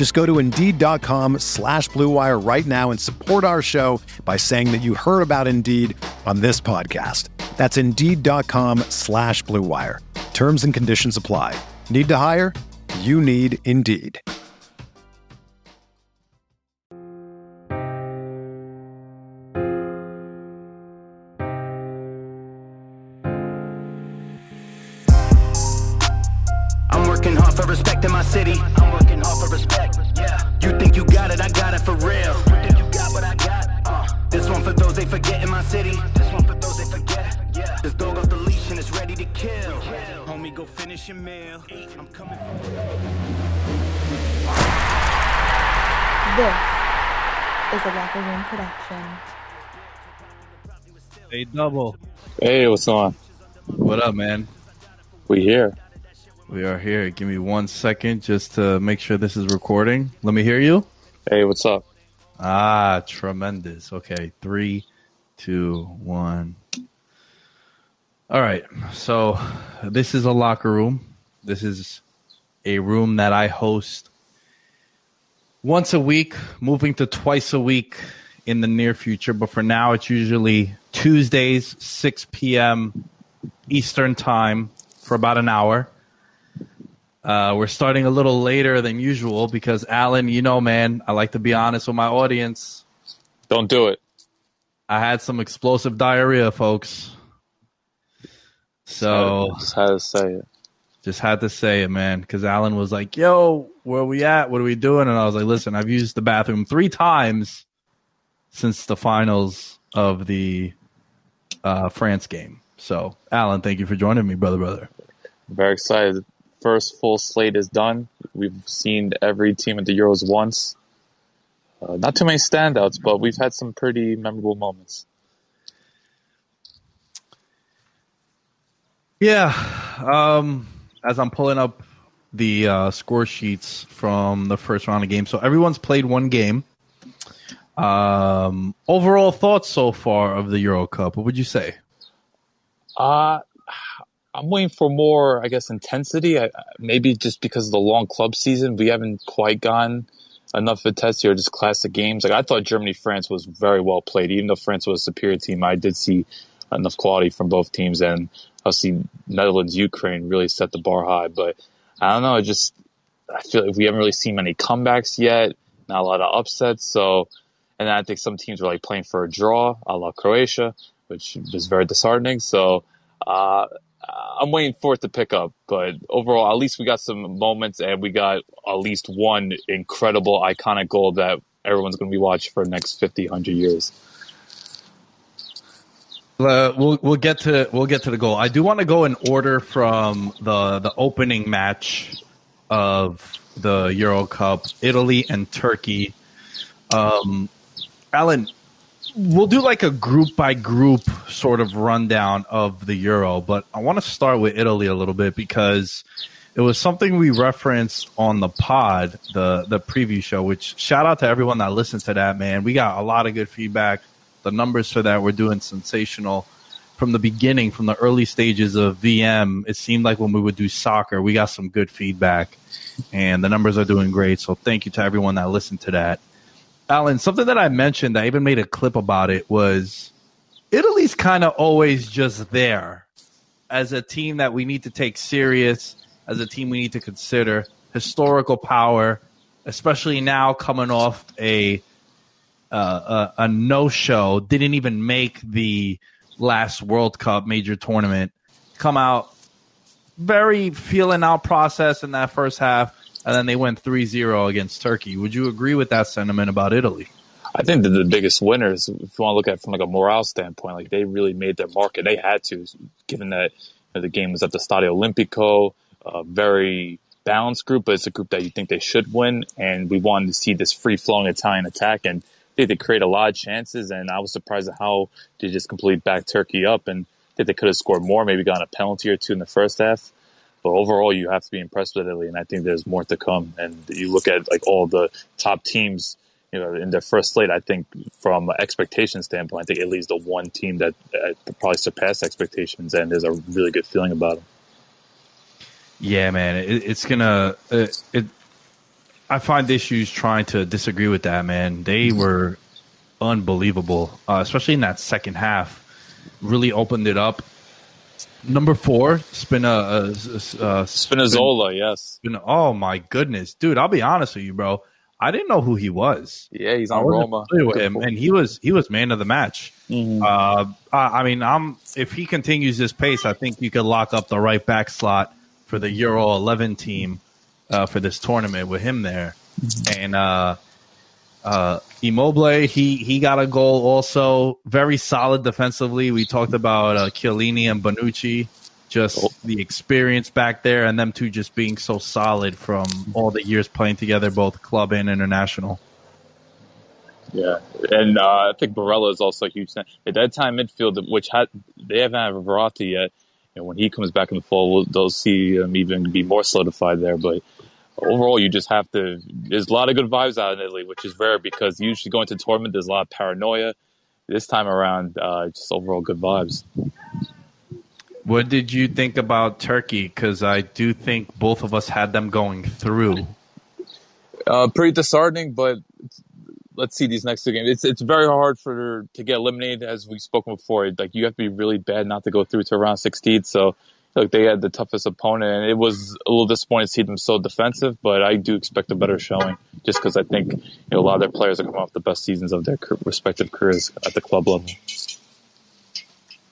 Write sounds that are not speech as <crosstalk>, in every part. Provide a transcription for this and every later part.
Just go to Indeed.com slash BlueWire right now and support our show by saying that you heard about Indeed on this podcast. That's Indeed.com slash BlueWire. Terms and conditions apply. Need to hire? You need Indeed. I'm working hard for respect in my city. Respect. Yeah. You think you got it? I got it for real. You think you got what I got? Uh. This one for those they forget in my city. This one for those they forget. Yeah. This dog off the leash and it's ready to kill. Homie, go finish your meal. I'm coming for This is a Locker Room production. Hey, double. Hey, what's on? What up, man? We here. We are here. Give me one second just to make sure this is recording. Let me hear you. Hey, what's up? Ah, tremendous. Okay, three, two, one. All right. So, this is a locker room. This is a room that I host once a week, moving to twice a week in the near future. But for now, it's usually Tuesdays, 6 p.m. Eastern Time for about an hour. Uh, we're starting a little later than usual because Alan, you know, man, I like to be honest with my audience. Don't do it. I had some explosive diarrhea, folks. So just had to say it. just had to say it, man, because Alan was like, "Yo, where we at? What are we doing?" And I was like, "Listen, I've used the bathroom three times since the finals of the uh, France game." So, Alan, thank you for joining me, brother, brother. Very excited. First full slate is done. We've seen every team at the Euros once. Uh, not too many standouts, but we've had some pretty memorable moments. Yeah. Um, as I'm pulling up the uh, score sheets from the first round of games, so everyone's played one game. Um, overall thoughts so far of the Euro Cup? What would you say? Uh, I'm waiting for more, I guess, intensity. I, maybe just because of the long club season, we haven't quite gotten enough intensity or just classic games. Like I thought Germany France was very well played, even though France was a superior team. I did see enough quality from both teams, and I obviously Netherlands Ukraine really set the bar high. But I don't know, I just I feel like we haven't really seen many comebacks yet. Not a lot of upsets. So, and I think some teams were like playing for a draw, a la Croatia, which was very disheartening. So. Uh, I'm waiting for it to pick up, but overall, at least we got some moments and we got at least one incredible, iconic goal that everyone's going to be watching for the next 50, 100 years. Uh, we'll we'll get to we'll get to the goal. I do want to go in order from the the opening match of the Euro Cup, Italy and Turkey. Um, Alan, we'll do like a group by group sort of rundown of the Euro, but I want to start with Italy a little bit because it was something we referenced on the pod, the the preview show. Which shout out to everyone that listened to that. Man, we got a lot of good feedback. The numbers for that were doing sensational from the beginning, from the early stages of VM. It seemed like when we would do soccer, we got some good feedback, and the numbers are doing great. So thank you to everyone that listened to that. Alan, something that I mentioned, I even made a clip about it, was Italy's kind of always just there as a team that we need to take serious, as a team we need to consider. Historical power, especially now coming off a uh, a, a no show, didn't even make the last World Cup major tournament, come out very feeling out process in that first half, and then they went 3-0 against Turkey. Would you agree with that sentiment about Italy? I think that the biggest winners, if you want to look at it from like a morale standpoint, like they really made their mark, and they had to, given that you know, the game was at the Stadio Olimpico, a very balanced group, but it's a group that you think they should win, and we wanted to see this free flowing Italian attack, and they create a lot of chances, and I was surprised at how they just completely backed Turkey up, and think they could have scored more, maybe gotten a penalty or two in the first half. But overall, you have to be impressed with Italy, and I think there's more to come. And you look at like all the top teams you know, in their first slate, I think from an expectation standpoint, I think Italy's the one team that uh, probably surpassed expectations, and there's a really good feeling about them. Yeah, man, it, it's gonna. It, it, I find issues trying to disagree with that, man. They were unbelievable, uh, especially in that second half. Really opened it up. Number four, Spina, uh, uh, Spinazzola, yes. Spina, oh my goodness, dude! I'll be honest with you, bro. I didn't know who he was. Yeah, he's on Roma. With him, and he was he was man of the match. Mm-hmm. Uh, I, I mean, I'm if he continues this pace, I think you could lock up the right back slot for the Euro 11 team uh, for this tournament with him there. Mm-hmm. And uh, uh, Immobile, he he got a goal also. Very solid defensively. We talked about uh, Chiellini and Bonucci just oh. the experience back there and them two just being so solid from all the years playing together, both club and international. Yeah, and uh, I think Barella is also a huge thing. At that time midfield, which had they haven't had Verratti yet, and when he comes back in the fall, we'll, they'll see him even be more solidified there. But overall, you just have to. There's a lot of good vibes out in Italy, which is rare because usually going to tournament, there's a lot of paranoia. This time around, uh, just overall good vibes. What did you think about Turkey? Because I do think both of us had them going through. Uh, pretty disheartening, but let's see these next two games. It's it's very hard for to get eliminated, as we've spoken before. Like you have to be really bad not to go through to around 16. So like they had the toughest opponent, and it was a little disappointing to see them so defensive. But I do expect a better showing, just because I think you know, a lot of their players are coming off the best seasons of their respective careers at the club level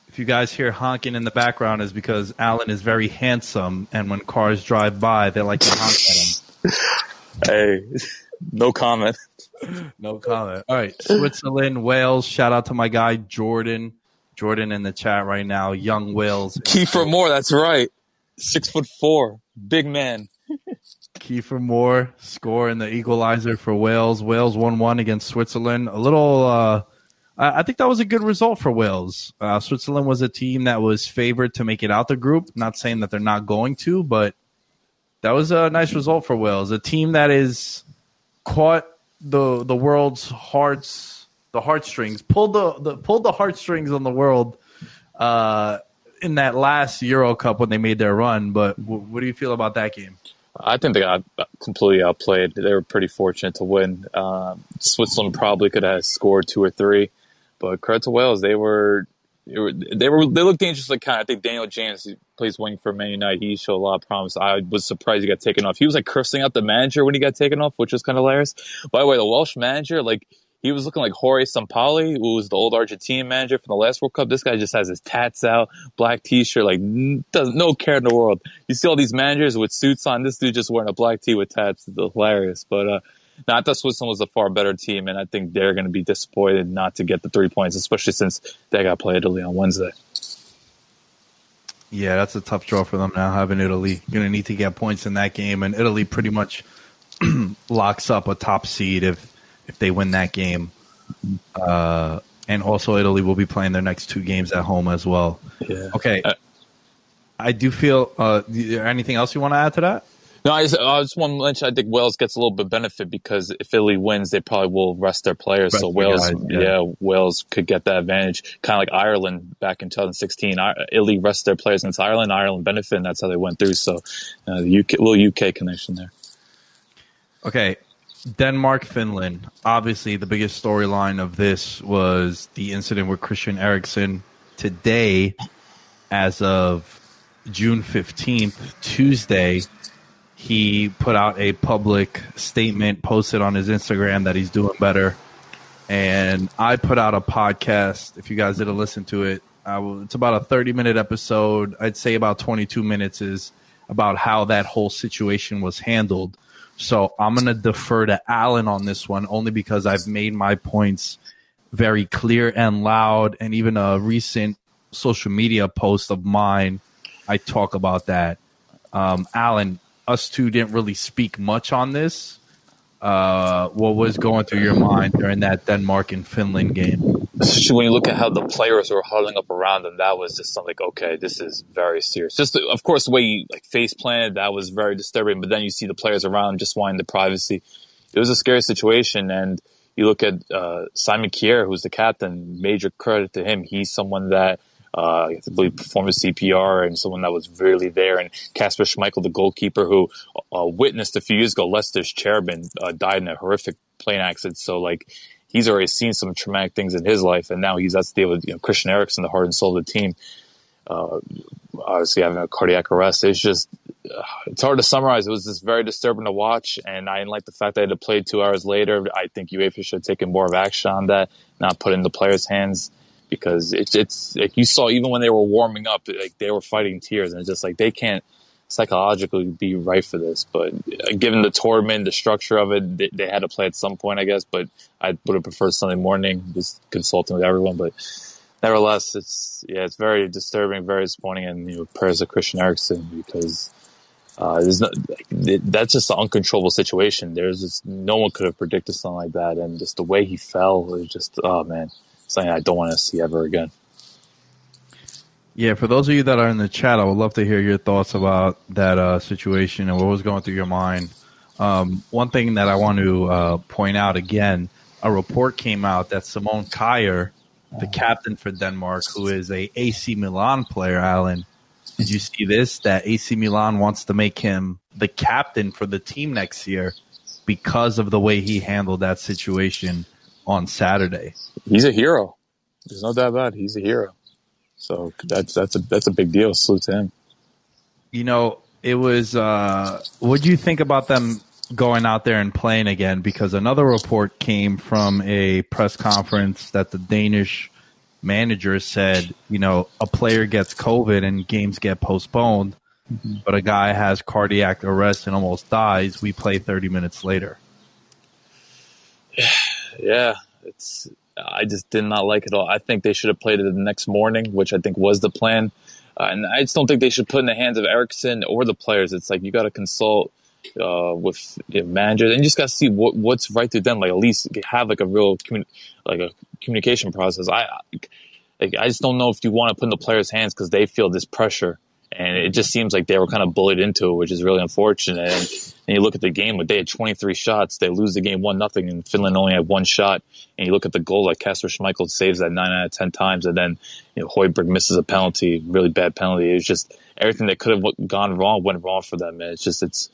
If you guys hear honking in the background is because Alan is very handsome, and when cars drive by, they like to honk at him. Hey, no comment. no comment. All right, Switzerland, Wales. Shout out to my guy Jordan. Jordan in the chat right now. Young Wales. Kiefer Moore. That's right. Six foot four, big man. <laughs> Kiefer Moore scoring the equalizer for Wales. Wales one one against Switzerland. A little. uh I think that was a good result for Wales. Uh, Switzerland was a team that was favored to make it out the group. Not saying that they're not going to, but that was a nice result for Wales. A team that is caught the the world's hearts, the heartstrings, pulled the, the pulled the heartstrings on the world uh, in that last Euro Cup when they made their run. But w- what do you feel about that game? I think they got completely outplayed. They were pretty fortunate to win. Uh, Switzerland probably could have scored two or three. But credit to Wales, they were they were they looked dangerously kind. I think Daniel James plays wing for Man United. He showed a lot of promise. I was surprised he got taken off. He was like cursing out the manager when he got taken off, which was kind of hilarious. By the way, the Welsh manager, like he was looking like Jorge Sampaoli, who was the old Argentine manager from the last World Cup. This guy just has his tats out, black T-shirt, like does no care in the world. You see all these managers with suits on. This dude just wearing a black tee with tats. It's hilarious, but. uh not that Switzerland was a far better team, and I think they're going to be disappointed not to get the three points, especially since they got to play Italy on Wednesday. Yeah, that's a tough draw for them now. Having Italy, going to need to get points in that game, and Italy pretty much <clears throat> locks up a top seed if if they win that game. Uh, and also, Italy will be playing their next two games at home as well. Yeah. Okay. Uh, I do feel. Uh, anything else you want to add to that? No, I just, I just want to mention I think Wales gets a little bit benefit because if Italy wins, they probably will rest their players. Rest so Wales, guys, yeah. yeah. Wales could get that advantage, kind of like Ireland back in 2016. Italy rested their players against Ireland. Ireland benefit, and that's how they went through. So, uh, the UK, little UK connection there. Okay, Denmark, Finland. Obviously, the biggest storyline of this was the incident with Christian Eriksen. Today, as of June 15th, Tuesday, he put out a public statement, posted on his Instagram that he's doing better. And I put out a podcast. If you guys didn't listen to it, it's about a 30 minute episode. I'd say about 22 minutes is about how that whole situation was handled. So I'm going to defer to Alan on this one only because I've made my points very clear and loud. And even a recent social media post of mine, I talk about that. Um, Alan, us two didn't really speak much on this. Uh, what was going through your mind during that Denmark and Finland game? Especially when you look at how the players were huddling up around them, that was just something like, okay, this is very serious. Just of course the way you like face planted, that was very disturbing. But then you see the players around just wanting the privacy. It was a scary situation, and you look at uh, Simon Kjær, who's the captain. Major credit to him. He's someone that uh, I believe performed CPR and someone that was really there. And Kasper Schmeichel, the goalkeeper who uh, witnessed a few years ago, Leicester's chairman uh, died in a horrific plane accident. So like he's already seen some traumatic things in his life, and now he's has to deal with you know, Christian Eriksen, the heart and soul of the team. Uh, obviously having a cardiac arrest. It's just uh, it's hard to summarize. It was just very disturbing to watch, and I didn't like the fact that had played two hours later. I think UEFA should have taken more of action on that, not put in the players' hands because it's it's like you saw even when they were warming up, like they were fighting tears, and it's just like they can't psychologically be right for this. But uh, given the tournament, the structure of it, they, they, had to play at some point, I guess. But I would have preferred Sunday morning, just consulting with everyone. But nevertheless, it's yeah, it's very disturbing, very disappointing, and you know, prayers of Christian Eriksen because. Uh, there's no, that's just an uncontrollable situation. There's just no one could have predicted something like that, and just the way he fell was just oh man something I don't want to see ever again. Yeah, for those of you that are in the chat, I would love to hear your thoughts about that uh, situation and what was going through your mind. Um, one thing that I want to uh, point out again, a report came out that Simon Kjær, the captain for Denmark, who is a AC Milan player, Alan, did you see this? That AC Milan wants to make him the captain for the team next year because of the way he handled that situation on Saturday. He's a hero. There's no doubt about it. He's a hero. So that's that's a that's a big deal. Salute to him. You know, it was. Uh, what do you think about them going out there and playing again? Because another report came from a press conference that the Danish manager said, you know, a player gets COVID and games get postponed, mm-hmm. but a guy has cardiac arrest and almost dies. We play 30 minutes later. <sighs> yeah, it's I just did not like it all. I think they should have played it the next morning, which I think was the plan. Uh, and I just don't think they should put in the hands of Eriksen or the players. It's like you got to consult uh, with the managers and you just got to see what what's right through them. Like at least have like a real commun- like a communication process. I I just don't know if you want to put in the players' hands because they feel this pressure and it just seems like they were kind of bullied into it, which is really unfortunate. And, and you look at the game, they had 23 shots, they lose the game one nothing, and Finland only had one shot. And you look at the goal, like Kasper Schmeichel saves that nine out of ten times, and then you know Højbjerg misses a penalty, really bad penalty. It was just everything that could have gone wrong went wrong for them. And it's just it's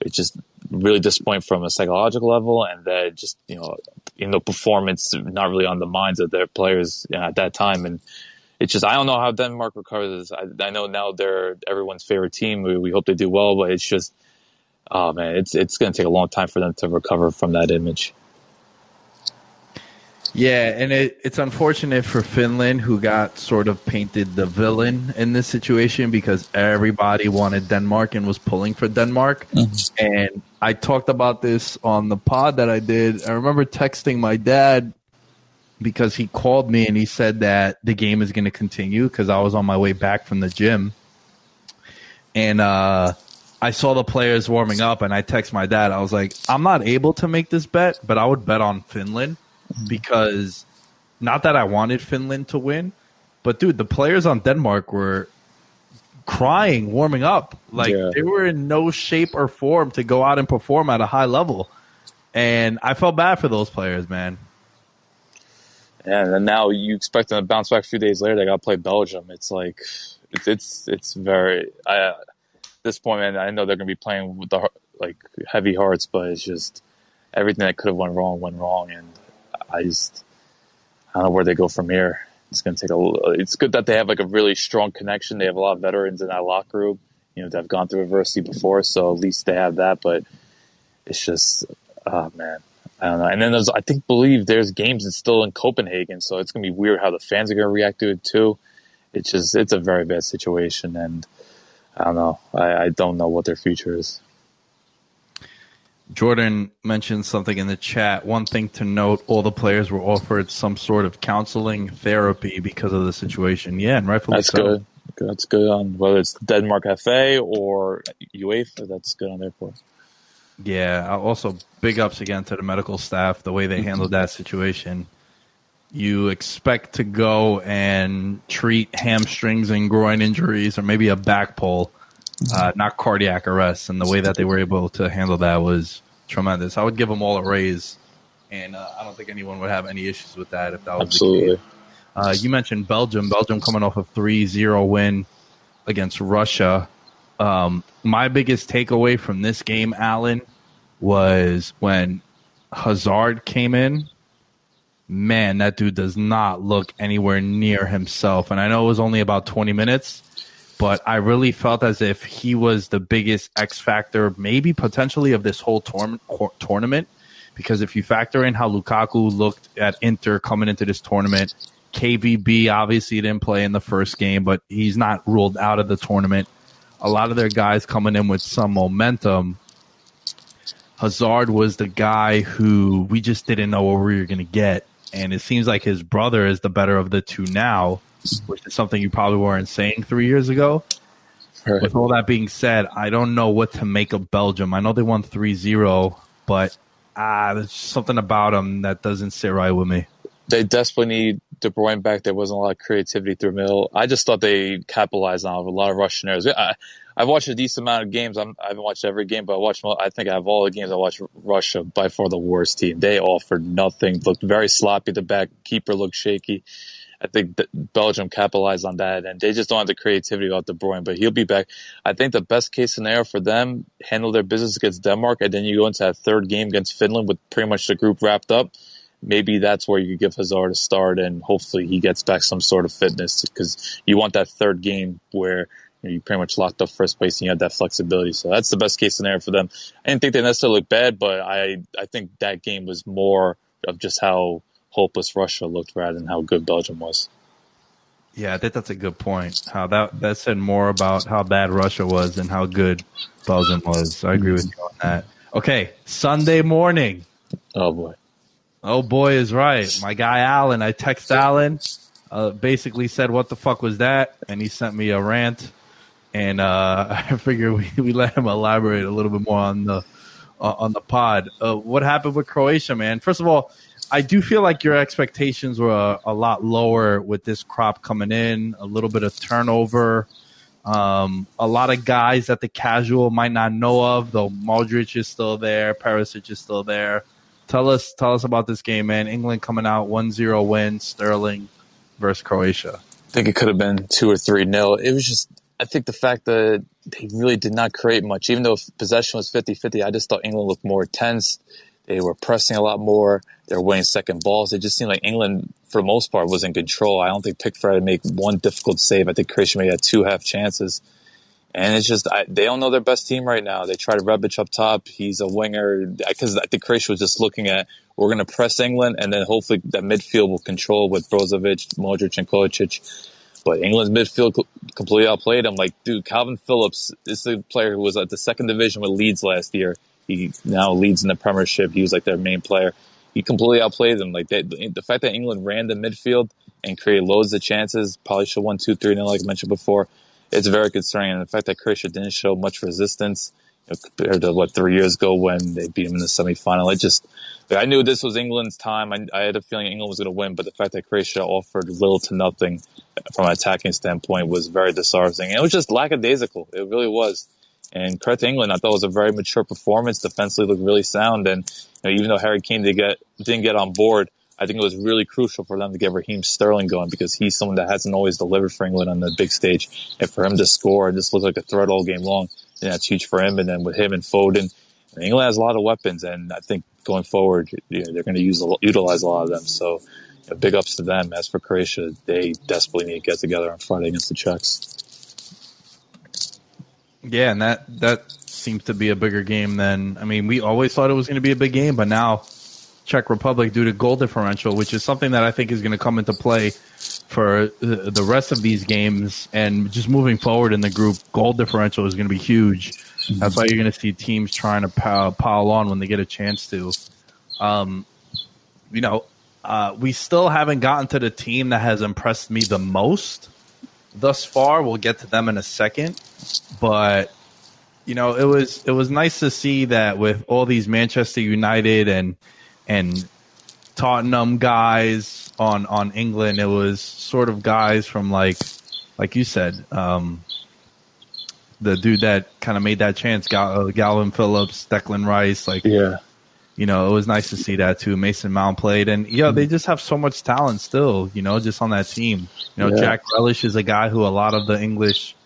it's just really disappointing from a psychological level, and that just you know in the performance, not really on the minds of their players at that time, and it's just I don't know how Denmark recovers. I, I know now they're everyone's favorite team. We, we, hope they do well, but it's just oh man, it's it's going to take a long time for them to recover from that image. Yeah, and it, it's unfortunate for Finland, who got sort of painted the villain in this situation because everybody wanted Denmark and was pulling for Denmark. Mm-hmm. And I talked about this on the pod that I did. I remember texting my dad because he called me and he said that the game is going to continue because I was on my way back from the gym. And uh, I saw the players warming up and I text my dad. I was like, I'm not able to make this bet, but I would bet on Finland mm-hmm. because not that I wanted Finland to win, but dude, the players on Denmark were crying warming up. Like yeah. they were in no shape or form to go out and perform at a high level. And I felt bad for those players, man. And then now you expect them to bounce back a few days later. They got to play Belgium. It's like it's it's, it's very. I, uh, at this point, man, I know they're going to be playing with the like heavy hearts, but it's just everything that could have went wrong went wrong, and I just I don't know where they go from here. It's going to take a. It's good that they have like a really strong connection. They have a lot of veterans in that locker room. You know, they've gone through adversity before, so at least they have that. But it's just, oh man, I don't know. And then there's, I think, believe there's games that's still in Copenhagen, so it's gonna be weird how the fans are gonna react to it too. it's just it's a very bad situation, and I don't know. I, I don't know what their future is. Jordan mentioned something in the chat. One thing to note: all the players were offered some sort of counseling therapy because of the situation. Yeah, and rightfully That's so. good. That's good on whether it's Denmark FA or UEFA. That's good on their part. Yeah. Also, big ups again to the medical staff. The way they handled that situation. You expect to go and treat hamstrings and groin injuries, or maybe a back pull, uh, not cardiac arrest. And the way that they were able to handle that was tremendous. I would give them all a raise, and uh, I don't think anyone would have any issues with that if that was the Absolutely. case. Uh, you mentioned Belgium. Belgium coming off a 3-0 win against Russia. Um, my biggest takeaway from this game, Alan, was when Hazard came in. Man, that dude does not look anywhere near himself. And I know it was only about 20 minutes, but I really felt as if he was the biggest X factor, maybe potentially of this whole cor- tournament. Because if you factor in how Lukaku looked at Inter coming into this tournament, KDB obviously didn't play in the first game, but he's not ruled out of the tournament. A lot of their guys coming in with some momentum. Hazard was the guy who we just didn't know what we were going to get. And it seems like his brother is the better of the two now, which is something you probably weren't saying three years ago. Right. With all that being said, I don't know what to make of Belgium. I know they won 3 0, but ah, there's something about them that doesn't sit right with me. They desperately need De Bruyne back. There wasn't a lot of creativity through middle. I just thought they capitalized on a lot of Russian errors. I, I've watched a decent amount of games. I'm, I haven't watched every game, but I watched. I think I have all the games. I watched Russia by far the worst team. They offered nothing. Looked very sloppy. The back keeper looked shaky. I think Belgium capitalized on that, and they just don't have the creativity about De Bruyne. But he'll be back. I think the best case scenario for them handle their business against Denmark, and then you go into that third game against Finland with pretty much the group wrapped up. Maybe that's where you give Hazard a start, and hopefully he gets back some sort of fitness because you want that third game where you, pretty much locked up first place and you had that flexibility. So that's the best case scenario for them. I didn't think they necessarily looked bad, but I I think that game was more of just how hopeless Russia looked rather than how good Belgium was. Yeah, I think that's a good point. How that that said more about how bad Russia was and how good Belgium was. I agree with you on that. Okay, Sunday morning. Oh boy. Oh boy is right. My guy Alan. I text Alan, uh, basically said, "What the fuck was that?" And he sent me a rant, and uh, <laughs> I figure we, we let him elaborate a little bit more on the uh, on the pod. Uh, what happened with Croatia, man? First of all, I do feel like your expectations were a, a lot lower with this crop coming in. A little bit of turnover. Um, a lot of guys that the casual might not know of, though Modric is still there, Perisic is still there. Tell us, tell us about this game, man. England coming out 1-0 win, Sterling versus Croatia. I think it could have been two or three nil. It was just, I think the fact that they really did not create much, even though possession was 50 50, I just thought England looked more tense. They were pressing a lot more. They were winning second balls. It just seemed like England, for the most part, was in control. I don't think Pickford had to make one difficult save. I think Croatia may have had two half chances. And it's just, I, they don't know their best team right now. They tried Rebic up top. He's a winger. Because I think Croatia was just looking at, we're going to press England, and then hopefully that midfield will control with Brozovic, Modric, and Kovacic. But England's midfield completely outplayed them. Like, dude, Kalvin Phillips is the player who was at the second division with Leeds last year. He now leads in the Premiership. He was like their main player. He completely outplayed them. Like they, the fact that England ran the midfield and created loads of chances, probably should have won two, three, nil, like I mentioned before. It's very concerning. And the fact that Croatia didn't show much resistance know, compared to what three years ago when they beat them in the semifinal, it just I knew this was England's time. I, I had a feeling England was going to win, but the fact that Croatia offered little to nothing from an attacking standpoint was very disheartening. It was just lackadaisical. It really was. And credit to England, I thought it was a very mature performance. Defensively looked really sound. And you know, even though Harry Kane did get, didn't get on board, I think it was really crucial for them to get Raheem Sterling going because he's someone that hasn't always delivered for England on the big stage. And for him to score and just look like a threat all game long, you that's huge for him. And then with him and Foden, England has a lot of weapons. And I think going forward, you know, they're going to use utilize a lot of them. So you know, big ups to them. As for Croatia, they desperately need to get together on Friday against the Czechs. Yeah, and that that seems to be a bigger game than I mean, we always thought it was going to be a big game, but now Czech Republic due to goal differential, which is something that I think is going to come into play for the rest of these games and just moving forward in the group, goal differential is going to be huge. That's why you're going to see teams trying to pile, on when they get a chance to. Um, you know, uh, we still haven't gotten to the team that has impressed me the most thus far. We'll get to them in a second, but you know, it was it was nice to see that with all these Manchester United and and Tottenham guys on on England, it was sort of guys from like like you said, um, the dude that kind of made that chance, Gal- uh, Galvin Phillips, Declan Rice, like Yeah. you know, it was nice to see that too. Mason Mount played, and yeah, they just have so much talent still. You know, just on that team. You know, Yeah. Jack Grealish is a guy who a lot of the English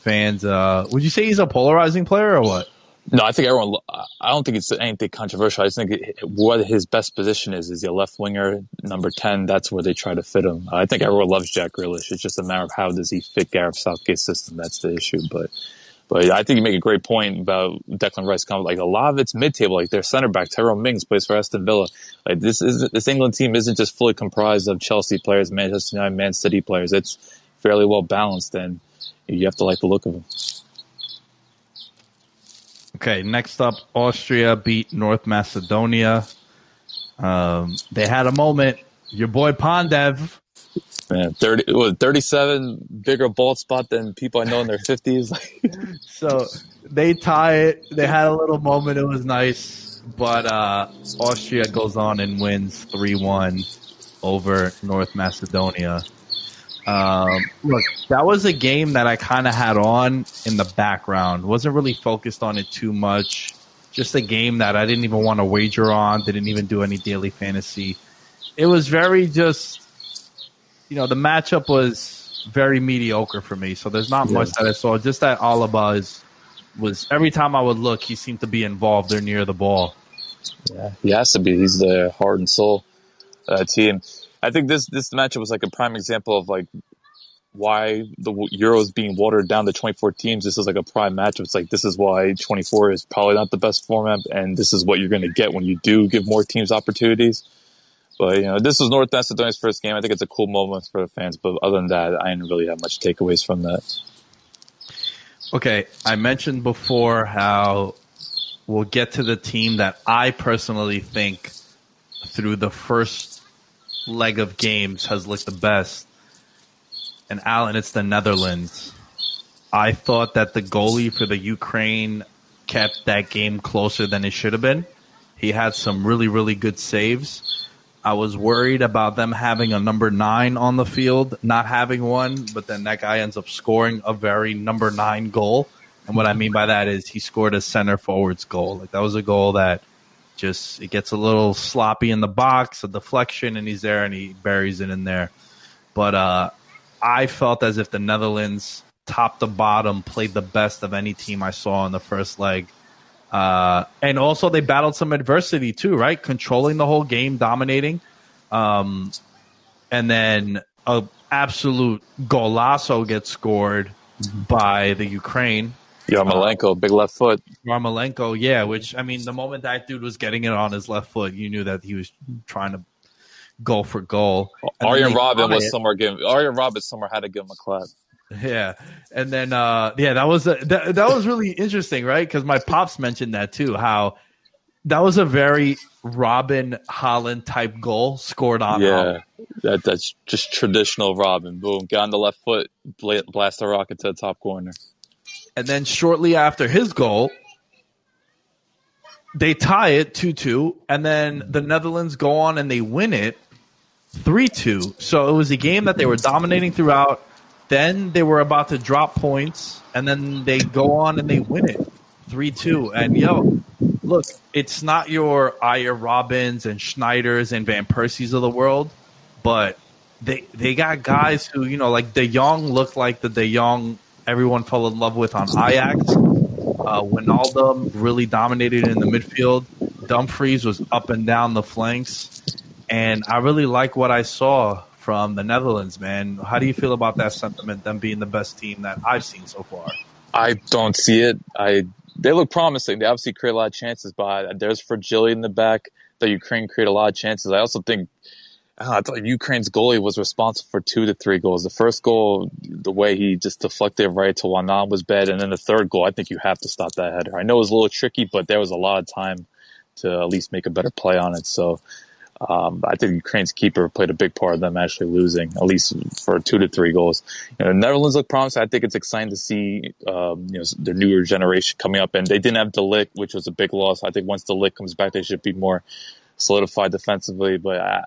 fans. uh Would you say he's a polarizing player or what? No, I think everyone. I don't think it's anything controversial. I just think what his best position is is he a left winger, number ten. That's where they try to fit him. I think everyone loves Jack Grealish. It's just a matter of how does he fit Gareth Southgate's system. That's the issue. But but I think you make a great point about Declan Rice. Coming like a lot of it's mid table. Like their center back Tyrone Mings plays for Aston Villa. Like this is this England team isn't just fully comprised of Chelsea players, Manchester United, Man City players. It's fairly well balanced, and you have to like the look of them. Okay, next up, Austria beat North Macedonia. Um, they had a moment. Your boy Pandev. Man, 30, what, 37 bigger bald spot than people I know in their 50s. <laughs> So they tie it. They had a little moment. It was nice, but uh, Austria goes on and wins three one over North Macedonia. Um, look, that was a game that I kind of had on in the background. wasn't really focused on it too much. Just a game that I didn't even want to wager on. Didn't even do any daily fantasy. It was very just, you know, the matchup was very mediocre for me. So there's not much that I saw. Just that Alaba is was every time I would look, he seemed to be involved or near the ball. yeah, he has to be. He's the heart and soul of that team. I think this this matchup was like a prime example of like why the Euros being watered down to 24 teams. This is like a prime matchup. It's like this is why 24 is probably not the best format, and this is what you're going to get when you do give more teams opportunities. But you know, this was North Macedonia's first game. I think it's a cool moment for the fans. But other than that, I didn't really have much takeaways from that. Okay, I mentioned before how we'll get to the team that I personally think through the first leg of games has looked the best. And Alan, it's the Netherlands. I thought that the goalie for the Ukraine kept that game closer than it should have been. He had some really, really good saves. I was worried about them having a number nine on the field, not having one, but then that guy ends up scoring a very number nine goal. And what I mean by that is he scored a center forwards goal. Like that was a goal that just it gets a little sloppy in the box, a deflection, and he's there and he buries it in there. But uh, I felt as if the Netherlands, top to bottom, played the best of any team I saw in the first leg. Uh, and also they battled some adversity too, right? Controlling the whole game, dominating. Um, and then a absolute golazo gets scored by the Ukraine. Yarmolenko, big left foot. Yarmolenko, yeah, which I mean, the moment that dude was getting it on his left foot, you knew that he was trying to go for goal. And Arjen Robben was it. somewhere giving Arjen Robben somewhere had to give him a clap. Yeah, and then uh, yeah, that was a, that, that was really interesting, right? Because my pops mentioned that too. How that was a very Robben Holland type goal scored on. Yeah, Holland. that that's just traditional Robben. Boom, get on the left foot, bla- blast a rocket to the top corner. And then shortly after his goal, they tie it two two, and then the Netherlands go on and they win it three two. So it was a game that they were dominating throughout. Then they were about to drop points, and then they go on and they win it three two. And yo, look, it's not your Aya Robbens and Sneijders and Van Persies of the world, but they they got guys who you know like De Jong looked like the De Jong everyone fell in love with on Ajax. Uh, Wijnaldum really dominated in the midfield. Dumfries was up and down the flanks, and I really like what I saw from the Netherlands. Man, how do you feel about that sentiment? Them being the best team that I've seen so far. I don't see it. I they look promising. They obviously create a lot of chances, but there's fragility in the back. The Ukraine create a lot of chances. I also think I thought Ukraine's goalie was responsible for two to three goals. The first goal, the way he just deflected right to Wanan was bad, and then the third goal, I think you have to stop that header. I know it was a little tricky, but there was a lot of time to at least make a better play on it. So um, I think Ukraine's keeper played a big part of them actually losing, at least for two to three goals. You know, the Netherlands look promising. I think it's exciting to see um, you know the newer generation coming up, and they didn't have De Ligt, which was a big loss. I think once De Ligt comes back, they should be more solidified defensively. But I,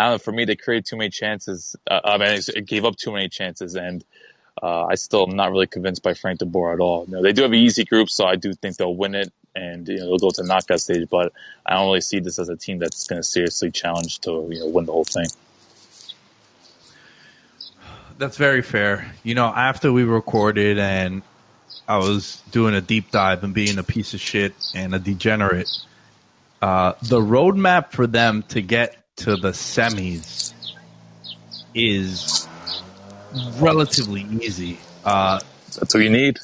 I don't know. For me, they created too many chances. Uh, I mean, it gave up too many chances, and uh, I still am not really convinced by Frank de Boer at all. You know, they do have an easy group, so I do think they'll win it, and you know they'll go to knockout stage. But I don't really see this as a team that's going to seriously challenge to you know win the whole thing. That's very fair. You know, after we recorded and I was doing a deep dive and being a piece of shit and a degenerate, uh, the roadmap for them to get to the semis is relatively easy. Uh, That's what you need.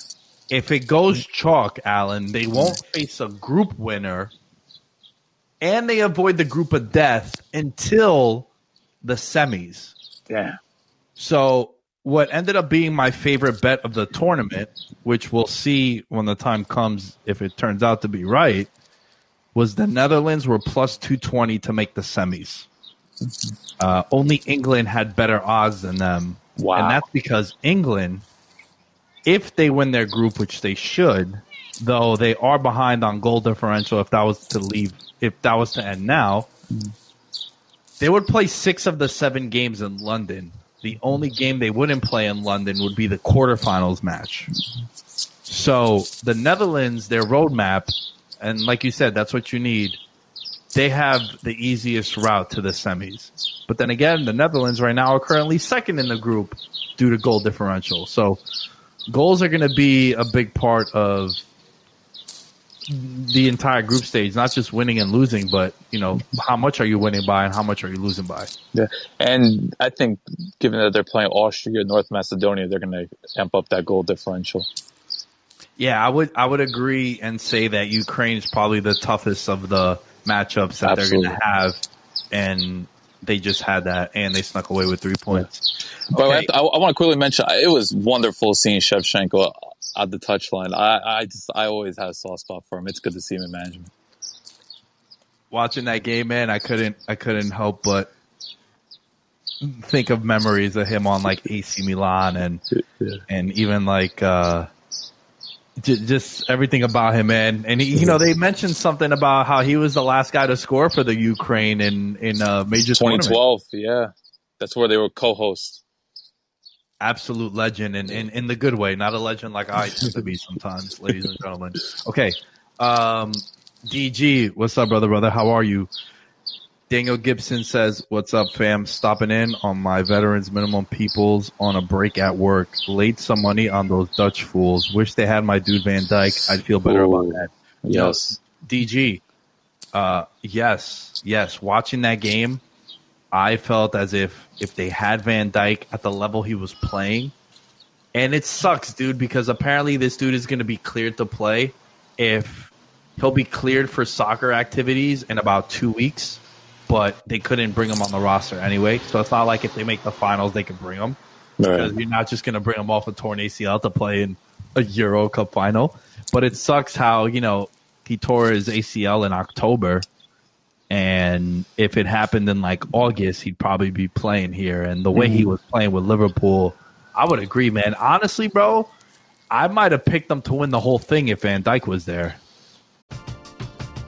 if it goes chalk, Alan, they won't face a group winner, and they avoid the group of death until the semis. Yeah. So what ended up being my favorite bet of the tournament, which we'll see when the time comes if it turns out to be right, was the Netherlands were plus 220 to make the semis. Uh, only England had better odds than them. Wow. And that's because England, if they win their group, which they should, though they are behind on goal differential if that was to leave, if that was to end now, they would play six of the seven games in London. The only game they wouldn't play in London would be the quarterfinals match. So the Netherlands, their roadmap, and like you said, that's what you need. They have the easiest route to the semis. But then again, the Netherlands right now are currently second in the group due to goal differential. So goals are going to be a big part of the entire group stage, not just winning and losing, but you know, how much are you winning by and how much are you losing by? Yeah. And I think given that they're playing Austria, North Macedonia, they're going to amp up that goal differential. Yeah, I would I would agree and say that Ukraine is probably the toughest of the matchups that they're going to have, and they just had that, and they snuck away with three points. But Okay. I, I want to quickly mention it was wonderful seeing Shevchenko at the touchline. I, I just I always had a soft spot for him. It's good to see him in management. Watching that game, man, I couldn't I couldn't help but think of memories of him on like AC Milan and and even like uh just everything about him, man. And he, you know, they mentioned something about how he was the last guy to score for the Ukraine in in a major tournament. 2012, yeah, that's where they were co-hosts. absolute legend and in, in the good way, not a legend like I tend to be sometimes, ladies and gentlemen. Okay. Um, DG, what's up, brother, brother? How are you? Daniel Gibson says, What's up, fam? Stopping in on my veterans minimum peoples on a break at work. Laid some money on those Dutch fools. Wish they had my dude Van Dijk. I'd feel better Ooh. about that. Yes, DG, uh, yes, yes. Watching that game, I felt as if if they had Van Dijk at the level he was playing, and it sucks, dude, because apparently this dude is going to be cleared to play if he'll be cleared for soccer activities in about two weeks, but they couldn't bring him on the roster anyway. So it's not like if they make the finals, they can bring him because you're not just going to bring him off a torn ACL to play in a Euro Cup final. But it sucks how you know he tore his ACL in October, and if it happened in like August, he'd probably be playing here. And the way he mm-hmm. was playing with Liverpool, I would agree, man. Honestly, bro, I might have picked them to win the whole thing if Van Dijk was there.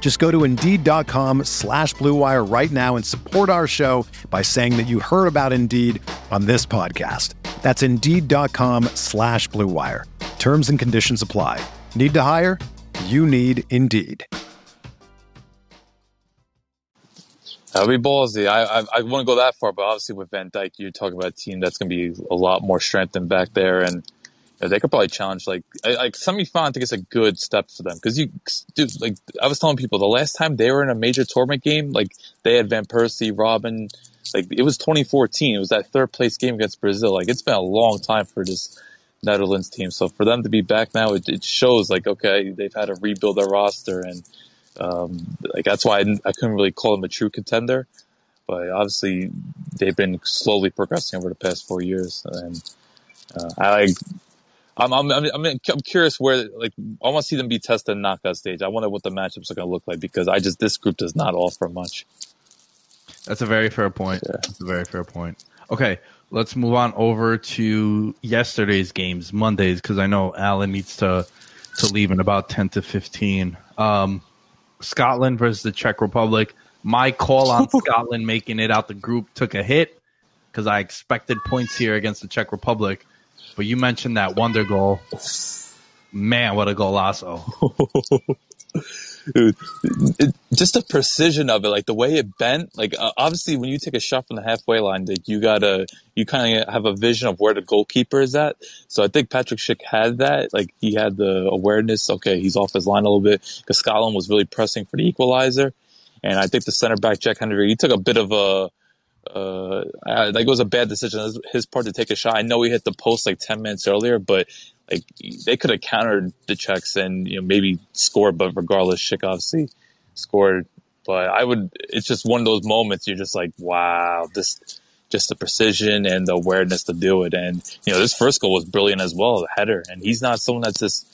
Just go to Indeed.com slash BlueWire right now and support our show by saying that you heard about Indeed on this podcast. That's Indeed.com slash BlueWire. Terms and conditions apply. Need to hire? You need Indeed. That'll be ballsy. I I, I wouldn't go that far, but obviously with Van Dijk, you're talking about a team that's going to be a lot more strengthened back there, and they could probably challenge like like semifinal. I think it's a good step for them because you dude, like I was telling people the last time they were in a major tournament game, like they had Van Persie, Robben, like it was 2014. It was that third place game against Brazil. Like it's been a long time for this Netherlands team. So for them to be back now, it, it shows like okay, they've had to rebuild their roster and um, like that's why I, I couldn't really call them a true contender. But obviously, they've been slowly progressing over the past four years, and uh, I. I'm, I'm, I'm, I'm curious where, like, I want to see them be tested in knockout stage. I wonder what the matchups are going to look like because I just, this group does not offer much. That's a very fair point. Yeah. That's a very fair point. Okay, let's move on over to yesterday's games, Mondays, because I know Alan needs to to leave in about ten to fifteen. Um, Scotland versus the Czech Republic. My call on <laughs> Scotland making it out the group took a hit because I expected points here against the Czech Republic. But you mentioned that wonder goal. Man, what a golazo! <laughs> Dude, it, just the precision of it, like the way it bent. Like uh, obviously, when you take a shot from the halfway line, like you gotta, you kind of have a vision of where the goalkeeper is at. So I think Patrick Schick had that. Like he had the awareness. Okay, he's off his line a little bit because Scotland was really pressing for the equalizer, and I think the center back Jack Hendry he took a bit of a. Uh, like it was a bad decision on his, his part to take a shot. I know he hit the post like ten minutes earlier, but like they could have countered the Czechs and you know maybe scored, but regardless, Schick obviously scored. But I would, it's just one of those moments you're just like, wow, this, just the precision and the awareness to do it. And, you know, this first goal was brilliant as well, the header. And he's not someone that's this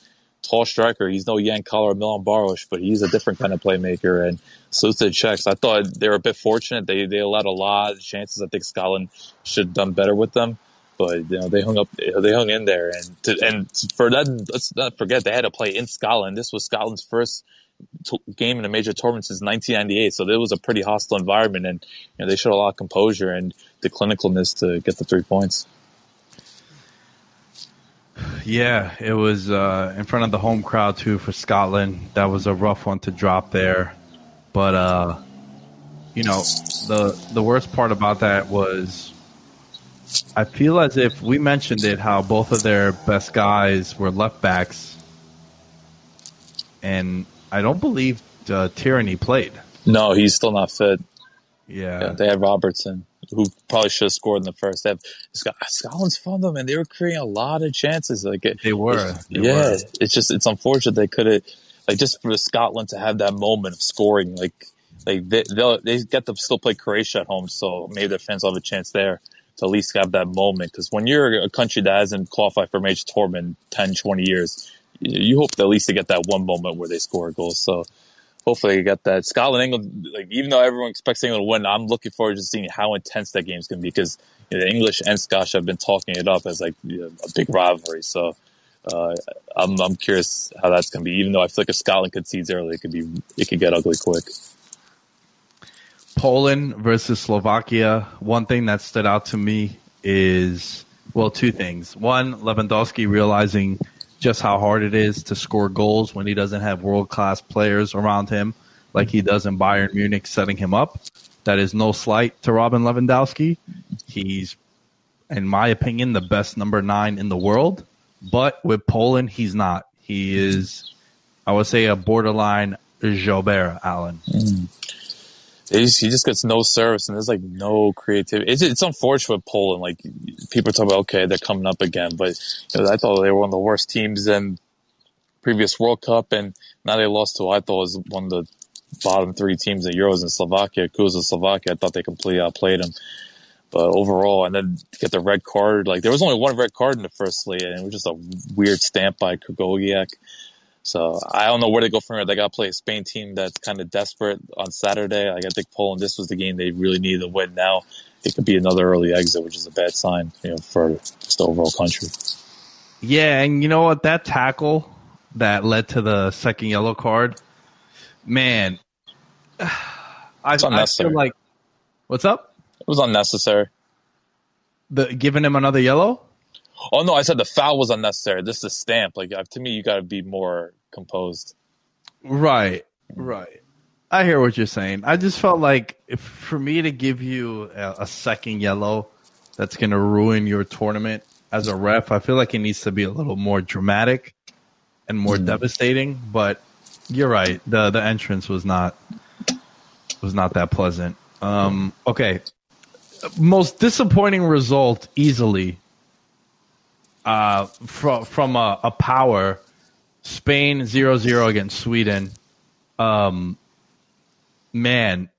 tall striker. He's no Jan Koller or Milan Baros, but he's a different kind of playmaker. And salute to the Czechs. I thought they were a bit fortunate. They, they allowed a lot of chances. I think Scotland should have done better with them. But you know they hung up, they hung in there, and to, and for that, let's not forget they had to play in Scotland. This was Scotland's first t- game in a major tournament since 1998. So it was a pretty hostile environment, and you know they showed a lot of composure and the clinicalness to get the three points. Yeah, it was uh, in front of the home crowd too for Scotland. That was a rough one to drop there, but uh, you know the the worst part about that was I feel as if we mentioned it how both of their best guys were left backs, and I don't believe uh, Tierney played. No, he's still not fit. Yeah, Yeah, they had Robertson, who probably should have scored in the first. half. Scotland's fun though, man. They were creating a lot of chances. Like it, they were. They yeah, were. it's just it's unfortunate they could have like just for Scotland to have that moment of scoring. Like like they they'll, they get to still play Croatia at home, so maybe their fans will have a chance there to at least have that moment. Because when you're a country that hasn't qualified for a major tournament in 10, 20 years, you you hope at least to get that one moment where they score a goal. So hopefully they got that. Scotland, England, like even though everyone expects England to win, I'm looking forward to seeing how intense that game's going to be because you know, the English and Scotch have been talking it up as like you know, a big rivalry. So uh, I'm I'm curious how that's going to be. Even though I feel like if Scotland concedes early, it could be it could get ugly quick. Poland versus Slovakia. One thing that stood out to me is well, two things. One, Lewandowski realizing just how hard it is to score goals when he doesn't have world class players around him like he does in Bayern Munich, setting him up. That is no slight to Robin Lewandowski. He's, in my opinion, the best number nine in the world. But with Poland, he's not. He is, I would say, a borderline Jobert Allen. Mm. He just, he just gets no service and there's like no creativity. It's, it's unfortunate with Poland. Like people talk about, okay, they're coming up again, but you know, I thought they were one of the worst teams in previous World Cup, and now they lost to I thought was one of the bottom three teams in Euros in Slovakia. Kuza Slovakia, I thought they completely outplayed them. But overall, and then get the red card, like there was only one red card in the first league, and it was just a weird stamp by Krychowiak. So I don't know where to go from here. They got to play a Spain team that's kind of desperate on Saturday. Like I think Poland, this was the game they really needed to win. Now it could be another early exit, which is a bad sign, you know, for just the overall country. Yeah, and you know what? That tackle that led to the second yellow card, man, <sighs> I, I unnecessary. feel like what's up? It was unnecessary. The giving him another yellow? Oh no, I said the foul was unnecessary. This is a stamp. Like uh, to me, you got to be more composed. Right, right. I hear what you're saying. I just felt like if for me to give you a, a second yellow, that's going to ruin your tournament as a ref. I feel like it needs to be a little more dramatic and more devastating. But you're right. the The entrance was not was not that pleasant. Um, okay, most disappointing result easily uh, from from a, a power Spain 0-0 against Sweden. Um, man,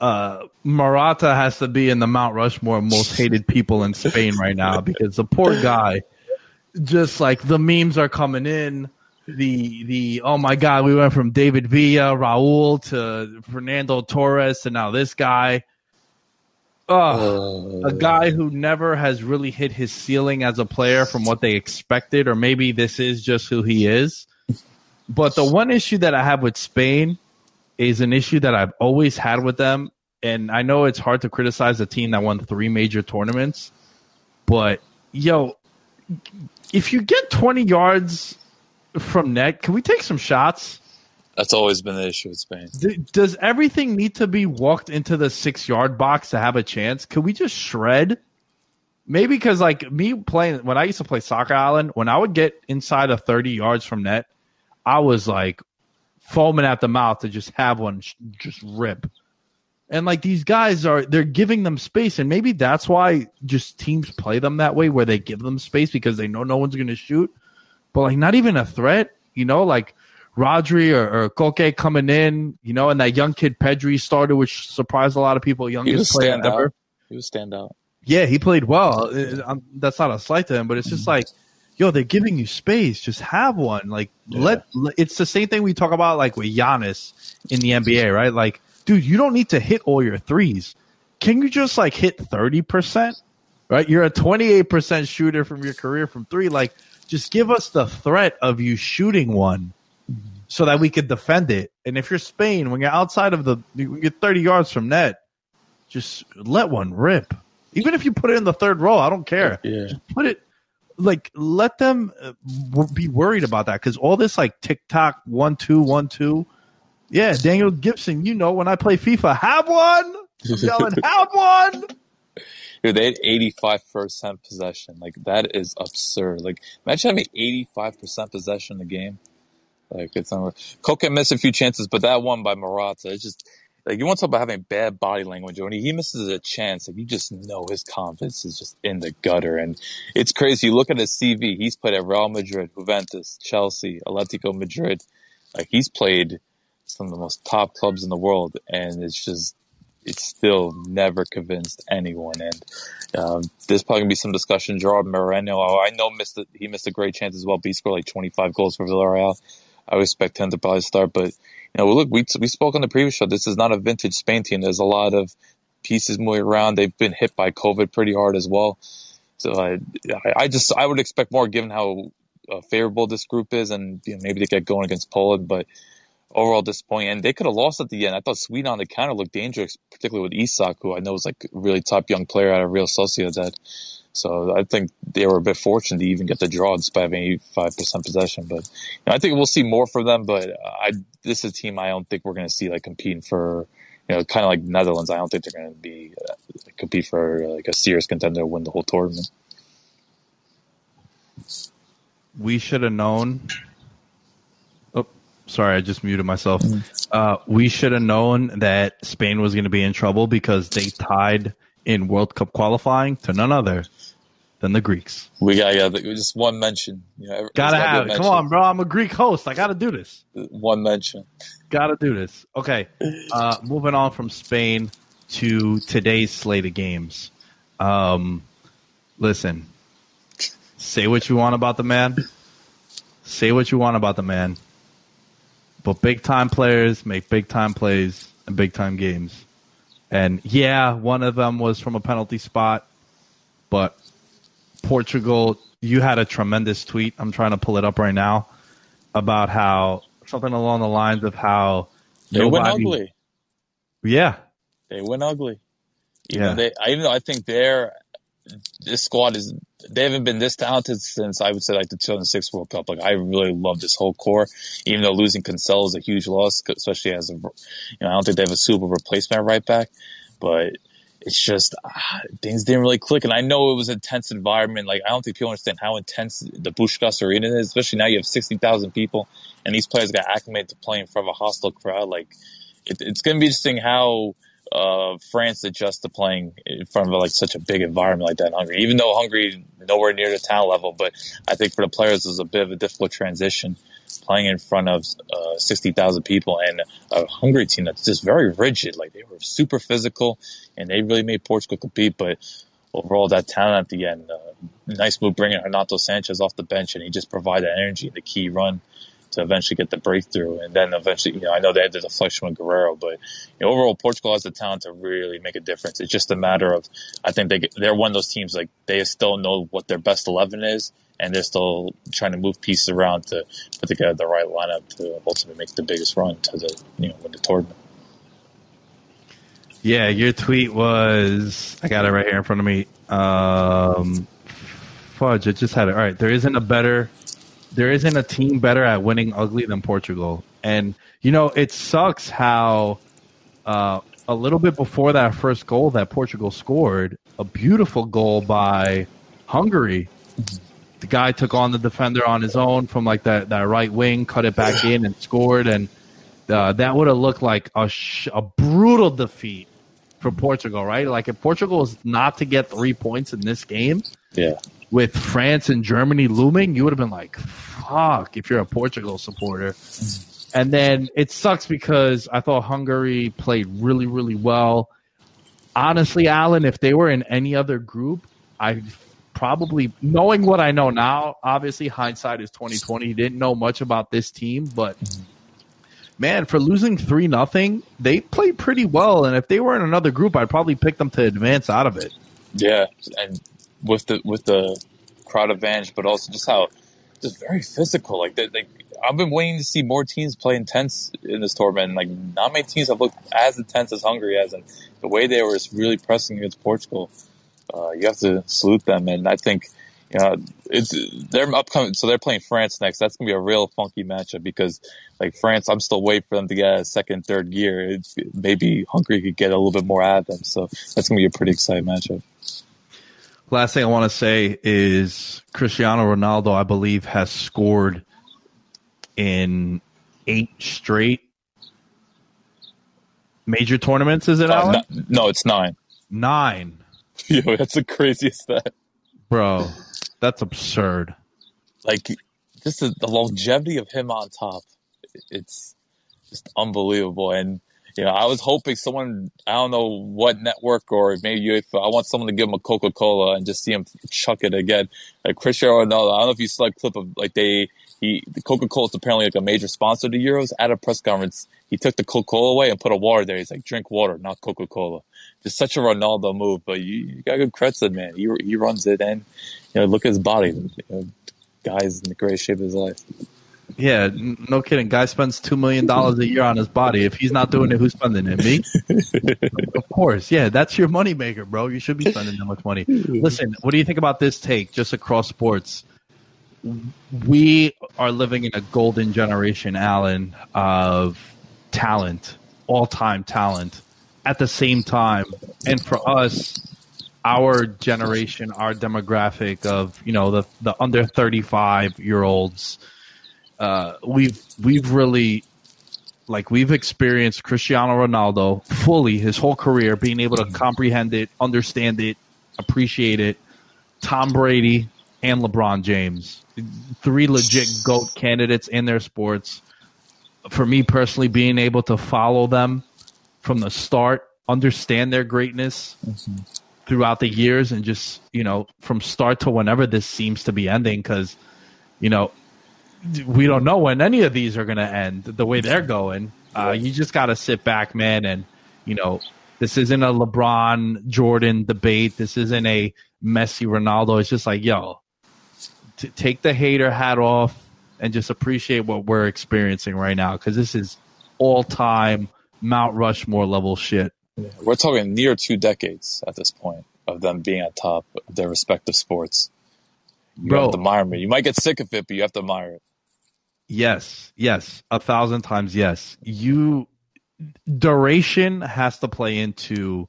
uh, has to be in the Mount Rushmore most hated people in Spain right now because the poor guy, just like the memes are coming in. The the oh my god, we went from David Villa, Raul to Fernando Torres to now this guy. Oh, a guy who never has really hit his ceiling as a player from what they expected, or maybe this is just who he is. But the one issue that I have with Spain is an issue that I've always had with them. And I know it's hard to criticize a team that won three major tournaments, but yo, if you get 20 yards from net, can we take some shots? That's always been the issue with Spain. Does everything need to be walked into the six yard box to have a chance? Could we just shred? Maybe because like me playing when I used to play soccer island, when I would get inside of 30 yards from net, I was like foaming at the mouth to just have one sh- just rip. And like these guys are they're giving them space and maybe that's why just teams play them that way where they give them space because they know no one's going to shoot. But like not even a threat, you know, like Rodri or, or Koke coming in, you know, and that young kid Pedri started, which surprised a lot of people. Youngest player ever. out. He was stand out. Yeah, he played well. Uh, um, that's not a slight to him, but it's just like, yo, they're giving you space. Just have one. Like, let, let- It's the same thing we talk about, like with Giannis in the NBA, right? Like, dude, you don't need to hit all your threes. Can you just like hit thirty percent? Right? You're a twenty eight percent shooter from your career from three. Like, just give us the threat of you shooting one so that we could defend it. And if you're Spain, when you're outside of the, you're 30 yards from net, just let one rip. Even if you put it in the third row, I don't care. Yeah. Just put it, like, let them uh, be worried about that because all this, like, tick tock, one, two, one, two. Yeah, Daniel Gibson, you know, when I play FIFA, have one. I'm <laughs> yelling, have one. Dude, they had 85% possession. Like, that is absurd. Like, imagine having 85% possession in the game. Like, it's not. Koke missed a few chances, but that one by Morata, it's just, like, you want to talk about having bad body language. When he misses a chance, like, you just know his confidence is just in the gutter. And it's crazy. You look at his CV, he's played at Real Madrid, Juventus, Chelsea, Atletico Madrid. Like, he's played some of the most top clubs in the world. And it's just, it's still never convinced anyone. And um, there's probably gonna be some discussion. Gerard Moreno, I know missed it. He missed a great chance as well. But he scored like 25 goals for Villarreal. I expect him to probably start. But know, look, we we spoke on the previous show. This is not a vintage Spain team. There's a lot of pieces moving around. They've been hit by COVID pretty hard as well. So I, I- I just I would expect more given how uh, favorable this group is, and you know, maybe they get going against Poland, but overall disappointing. And they could have lost at the end. I thought Sweden on the counter looked dangerous, particularly with Isak, who I know is like a really top young player out of Real Sociedad. So I think they were a bit fortunate to even get the draw despite having 85% possession. But you know, I think we'll see more from them. But I this is a team I don't think we're going to see like competing for, you know, kind of like Netherlands. I don't think they're going to be uh, compete for like a serious contender to win the whole tournament. we should have known. Sorry, I just muted myself. Uh, we should have known that Spain was going to be in trouble because they tied in World Cup qualifying to none other than the Greeks. We got yeah, just one mention. You know, Gotta there's have it. Come on, bro. I'm a Greek host. I got to do this. One mention. Got to do this. Okay. Uh, moving on from Spain to today's slate of games. Um, listen, say what you want about the man. Say what you want about the man. But big time players make big time plays and big time games. And yeah, one of them was from a penalty spot, but Portugal, you had a tremendous tweet. I'm trying to pull it up right now about how something along the lines of how They nobody- went ugly. Yeah, They went ugly. Even Yeah. they, I- even though I think their this squad is they haven't been this talented since I would say like the 2006 World Cup. Like I really love this whole core, even though losing Cancelo is a huge loss, especially as a you know I don't think they have a super replacement right back, but it's just ah, things didn't really click. And I know it was an intense environment. Like I don't think people understand how intense the Puskás Arena is, especially now you have 60,000 people and these players got acclimated to playing in front of a hostile crowd. Like it, it's going to be interesting how uh, France adjusts to playing in front of like such a big environment like that in Hungary. Even though Hungary nowhere near the talent level, but I think for the players it was a bit of a difficult transition playing in front of uh, 60,000 people and a Hungary team that's just very rigid. Like they were super physical and they really made Portugal compete, but overall that talent at the end, uh, nice move bringing Renato Sanches off the bench and he just provided energy in the key run to eventually get the breakthrough. And then eventually, you know, I know they had the deflection with Guerreiro, but you know, overall Portugal has the talent to really make a difference. It's just a matter of, I think they they're one of those teams like they still know what their best 11 is. And they're still trying to move pieces around to put together the right lineup to ultimately make the biggest run to the, you know, win the tournament. yeah. Your tweet was I got it right here in front of me. Um, fudge, it just had it. All right, there isn't a better, there isn't a team better at winning ugly than Portugal. And you know, it sucks how uh, a little bit before that first goal that Portugal scored, a beautiful goal by Hungary. The guy took on the defender on his own from like that, that right wing, cut it back in and scored. And uh, that would have looked like a, sh- a brutal defeat for Portugal, right? Like if Portugal is not to get three points in this game Yeah. With France and Germany looming, you would have been like, fuck, if you're a Portugal supporter. And then it sucks because I thought Hungary played really, really well. Honestly, Alan, if they were in any other group, I probably knowing what I know now, obviously hindsight is twenty twenty. Didn't know much about this team, but man, for losing three nothing, they played pretty well. And if they were in another group, I'd probably pick them to advance out of it. Yeah, and with the with the crowd advantage, but also just how just very physical. Like they, I've been waiting to see more teams play intense in this tournament. Like not many teams have looked as intense as Hungary has, and the way they were really pressing against Portugal, uh, you have to salute them. And I think you know it's they're upcoming, so they're playing France next. That's gonna be a real funky matchup because like France, I'm still waiting for them to get a second, third gear. It's, maybe Hungary could get a little bit more out of them, so that's gonna be a pretty exciting matchup. Last thing I want to say is Cristiano Ronaldo, I believe, has scored in eight straight major tournaments. Is it Uh, Alan? no, no, it's nine. Nine, <laughs> Yo, that's the craziest stat. bro. That's absurd. Like, just the, the longevity of him on top. It's just unbelievable. And, you know, I was hoping someone, I don't know what network or maybe if I want someone to give him a Coca Cola and just see him chuck it again. Like Cristiano Ronaldo, I don't know if you saw a clip of like they, he, Coca Cola is apparently like a major sponsor the Euros. At a press conference, he took the Coca Cola away and put a water there. He's like, drink water, not Coca Cola. Just such a Ronaldo move, but you, you got good credit man. He, he runs it and, you know, look at his body. You know, guy's in the greatest shape of his life. Yeah, no kidding. Guy spends two million dollars a year on his body. If he's not doing it, who's spending it? Me? <laughs> of course. Yeah, that's your moneymaker, bro. You should be spending that much money. Listen, what do you think about this take just across sports? We are living in a golden generation, Alan, of talent, all time talent. At the same time, and for us, our generation, our demographic of you know the the under thirty five year olds, uh, we've we've really like we've experienced Cristiano Ronaldo fully his whole career, being able to comprehend it, understand it, appreciate it. Tom Brady and LeBron James, three legit goat candidates in their sports. For me personally, being able to follow them from the start, understand their greatness throughout the years, and just you know from start to whenever this seems to be ending, because you know we don't know when any of these are going to end the way they're going. Uh, you just got to sit back, man, and you know this isn't a LeBron Jordan debate. This isn't a Messi Ronaldo. It's just like, yo, t- take the hater hat off and just appreciate what we're experiencing right now because this is all time Mount Rushmore level shit. We're talking near two decades at this point of them being at top of their respective sports. You Bro. have to admire me. You might get sick of it, but you have to admire it. Yes, yes, a thousand times yes. You duration has to play into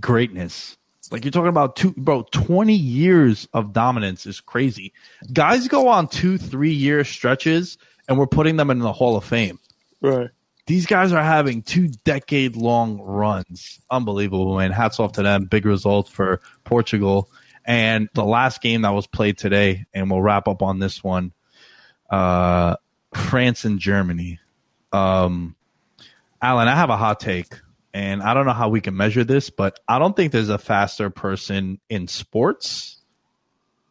greatness. Like you're talking about two, bro. Twenty years of dominance is crazy. Guys go on two, three year stretches, and we're putting them in the Hall of Fame. Right. These guys are having two decade long runs. Unbelievable, man. Hats off to them. Big result for Portugal. And the last game that was played today, and we'll wrap up on this one uh, France and Germany. Um, Alan, I have a hot take, and I don't know how we can measure this, but I don't think there's a faster person in sports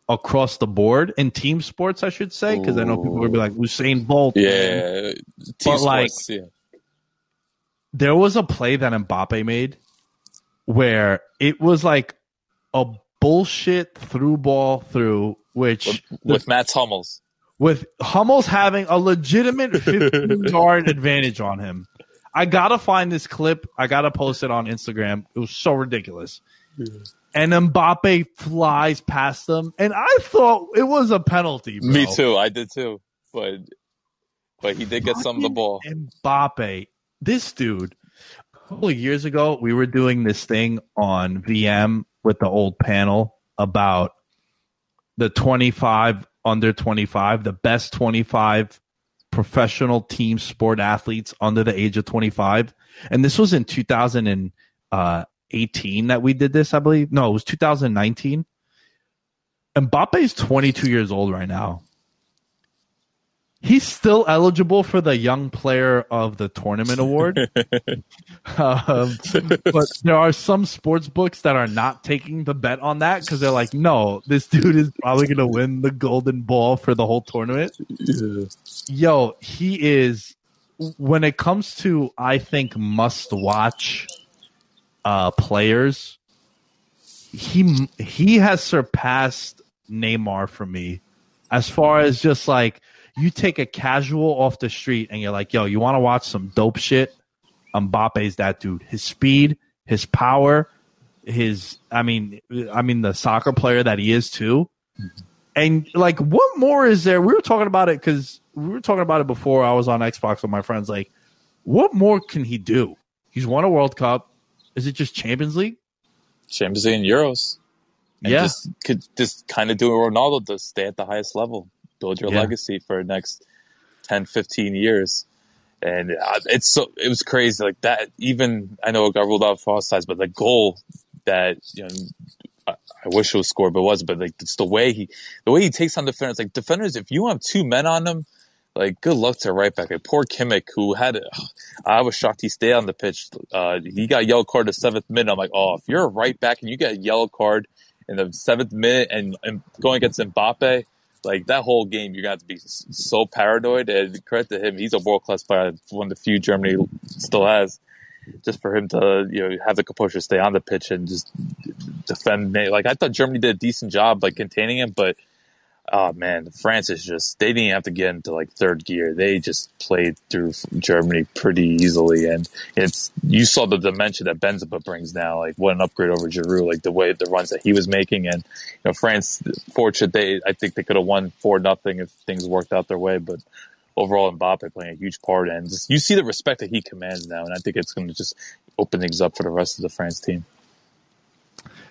across the board in team sports, I should say, because I know people would be like Usain Bolt. Yeah. Team But, like, sports, yeah. there was a play that Mbappe made where it was like a bullshit through ball through, which with Mats Hummels. With Hummels having a legitimate <laughs> 15 yard advantage on him. I gotta find this clip. I gotta post it on Instagram. It was so ridiculous. Mm-hmm. And Mbappe flies past them, and I thought it was a penalty. Bro. Me too. I did too. But but he did get some of the ball. Mbappe, this dude. A couple of years ago, we were doing this thing on VM with the old panel about the 25 under 25, the best 25 professional team sport athletes under the age of 25. And this was in 2018 uh, that we did this, I believe. No, it was 2019. Mbappe is 22 years old right now. He's still eligible for the Young Player of the Tournament award. <laughs> um, but there are some sports books that are not taking the bet on that because they're like, no, this dude is probably going to win the golden ball for the whole tournament. Yo, he is, when it comes to, I think, must watch uh, players, he he has surpassed Neymar for me as far as just like you take a casual off the street and you're like, yo, you want to watch some dope shit? Mbappe's that dude. His speed, his power, his I mean I mean the soccer player that he is too. And like what more is there? We were talking about it cuz we were talking about it before I was on Xbox with my friends like what more can he do? He's won a World Cup. Is it just Champions League? Champions League and Euros. And Yeah. just could just kind of do what Ronaldo does, stay at the highest level, build your Yeah. legacy for the next 10, 15 years. And uh, it's so it was crazy like that. Even I know it got ruled out for offsides, but the goal that you know, I, I wish it was scored, but it was. But like it's the way he, the way he takes on defenders. Like defenders, if you have two men on them, like good luck to right back. Like poor Kimmich, who had, <sighs> I was shocked he stayed on the pitch. Uh, he got yellow card the seventh minute. I'm like, oh, if you're a right back and you get a yellow card in the seventh minute and, and going against Mbappe, like that whole game, you're gonna have to be so paranoid. And credit to him, he's a world class player, one of the few Germany still has. Just for him to you know have the composure, stay on the pitch, and just defend. Like I thought Germany did a decent job like containing him, but oh man, France is just they didn't have to get into like third gear. They just played through Germany pretty easily, and it's you saw the dimension that Benzema brings now. Like what an upgrade over Giroud, like the way the runs that he was making, and you know France, fortunate they I think they could have won four nothing if things worked out their way, but. Overall, Mbappe playing a huge part, and just, you see the respect that he commands now, and I think it's going to just open things up for the rest of the France team.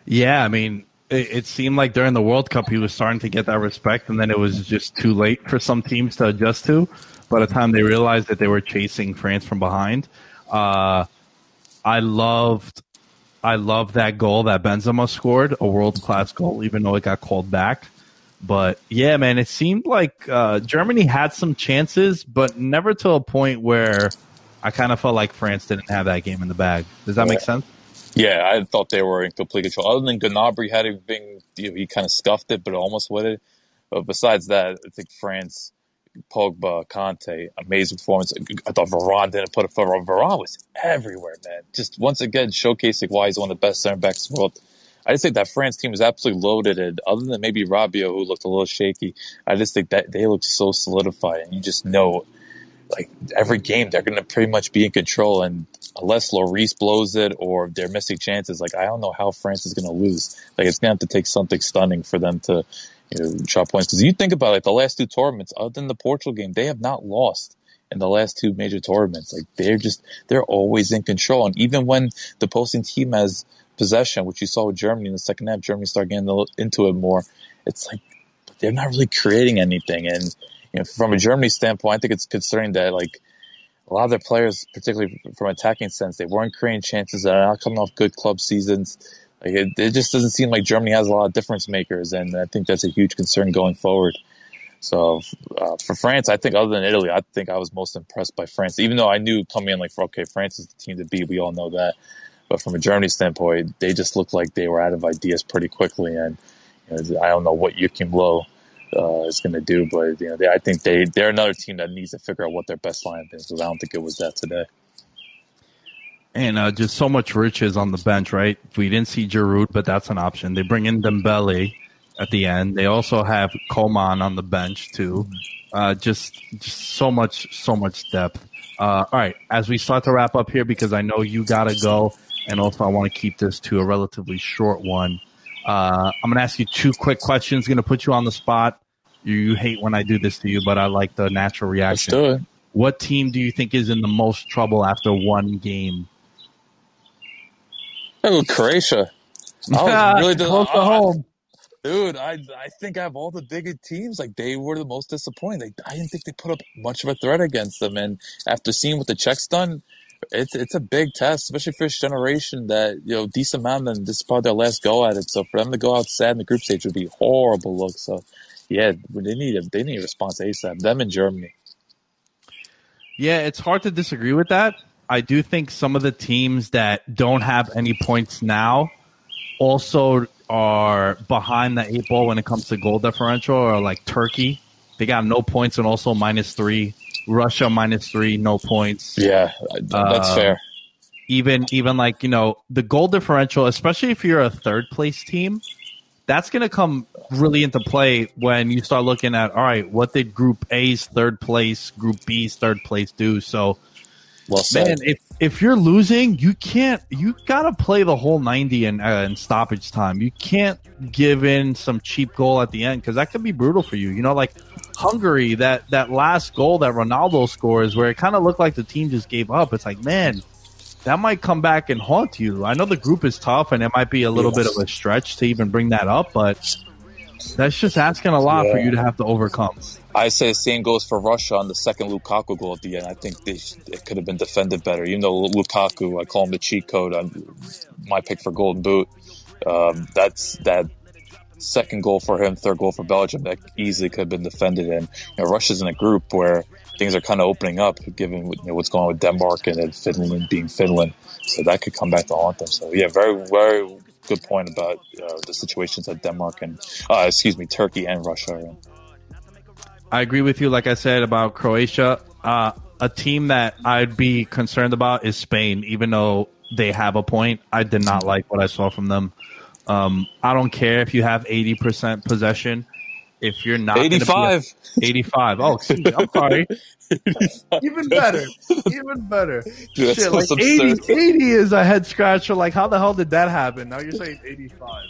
Yeah, I mean, it, it seemed like during the World Cup he was starting to get that respect, and then it was just too late for some teams to adjust to. By the time they realized that they were chasing France from behind, uh, I loved, I loved that goal that Benzema scored, a world class goal, even though it got called back. But yeah, man, it seemed like uh, Germany had some chances, but never to a point where I kind of felt like France didn't have that game in the bag. Does that make sense? Yeah, I thought they were in complete control. Other than Gnabry had a thing, you know, he kind of scuffed it, but almost with it. But besides that, I think France Pogba, Kanté, amazing performance. I thought Varane didn't put a foot wrong. Varane was everywhere, man. Just once again showcasing why he's one of the best center backs in the world. I just think that France team is absolutely loaded, and other than maybe Rabiot, who looked a little shaky, I just think that they look so solidified, and you just know, like every game, they're going to pretty much be in control. And unless Lloris blows it or they're missing chances, like I don't know how France is going to lose. Like it's going to have to take something stunning for them to, you know, drop points. Because you think about it, like the last two tournaments, other than the Portugal game, they have not lost in the last two major tournaments. Like they're just they're always in control, and even when the posting team has possession, which you saw with Germany in the second half, Germany started getting into it more. It's like they're not really creating anything, and you know, from a Germany standpoint, I think it's concerning that like a lot of their players, particularly from attacking sense, they weren't creating chances. They're not coming off good club seasons. Like it, it just doesn't seem like Germany has a lot of difference makers, and I think that's a huge concern going forward. So uh, for France, I think other than Italy, I think I was most impressed by France. Even though I knew coming in like, okay, France is the team to beat. We all know that. But from a Germany standpoint, they just looked like they were out of ideas pretty quickly. And you know, I don't know what Joachim Low uh, is going to do, but you know, they, I think they they're another team that needs to figure out what their best lineup is. Because I don't think it was that today. And uh, just so much riches on the bench, right? We didn't see Giroud, but that's an option. They bring in Dembele at the end. They also have Coman on the bench too. Uh, just, just so much, so much depth. Uh, all right, as we start to wrap up here, because I know you gotta go, and also I want to keep this to a relatively short one. Uh, I'm gonna ask you two quick questions. Gonna put you on the spot. You, you hate when I do this to you, but I like the natural reaction. Let's do it. What team do you think is in the most trouble after one game? Oh, Croatia. Yeah, <laughs> close to home. Dude, I I think out of all the bigger teams, like they were the most disappointing. They, I didn't think they put up much of a threat against them. And after seeing what the Czechs done, it's it's a big test, especially for this generation that you know decent amount and this is probably their last go at it. So for them to go out sad in the group stage would be horrible look. So yeah, they need a they need a response ASAP. Them in Germany. Yeah, it's hard to disagree with that. I do think some of the teams that don't have any points now also are behind the eight ball when it comes to goal differential, or like Turkey. They got no points and also minus three. Russia minus three, no points. Yeah, that's Um, fair. Even even like you know the goal differential, especially if you're a third place team, that's going to come really into play when you start looking at all right, what did Group A's third place, Group B's third place do? So Well said. Man, if if you're losing, you can't. You gotta play the whole ninety in, uh, in stoppage time. You can't give in some cheap goal at the end because that could be brutal for you. You know, like Hungary, that that last goal that Ronaldo scores, where it kind of looked like the team just gave up. It's like, man, that might come back and haunt you. I know the group is tough, and it might be a little bit of a stretch to even bring that up, but that's just asking a lot for you to have to overcome. I say the same goes for Russia on the second Lukaku goal at the end. I think they, it could have been defended better. Even though Lukaku, I call him the cheat code. I'm, my pick for Golden Boot. Um, that's that second goal for him, third goal for Belgium. That easily could have been defended. And you know, Russia's in a group where things are kind of opening up, given you know, what's going on with Denmark and then Finland being Finland. So that could come back to haunt them. So yeah, very very good point about uh, the situations that Denmark and uh, excuse me Turkey and Russia are in. I agree with you. Like I said about Croatia, uh, a team that I'd be concerned about is Spain. Even though they have a point, I did not like what I saw from them. Um, I don't care if you have eighty percent possession. If you're not gonna be a- 85. 85. Oh, excuse me. I'm sorry. <laughs> Even better. Even better. Dude, Shit, like absurd. 80, 80 is a head scratcher. Like, how the hell did that happen? Now you're saying 85.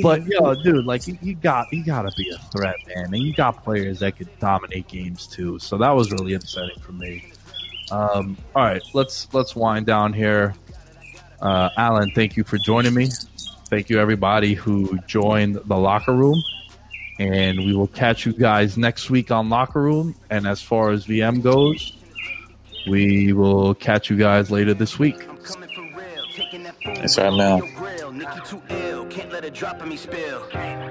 But yo, dude, like you, you got you gotta be a threat, man, and you got players that could dominate games too. So that was really upsetting for me. Um, all right, let's let's wind down here. Uh, Alan, thank you for joining me. Thank you everybody who joined the locker room, and we will catch you guys next week on locker room. And as far as VM goes, we will catch you guys later this week. I'm coming for real, taking that phone That's right, man. Your grill, Nikki too ill, can't let it drop on me spill.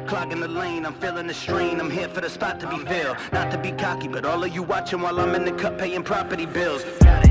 Clogging the lane, I'm feeling the strain. I'm here for the spot to be filled. Not to be cocky, but all of you watching while I'm in the cut paying property bills. Got it.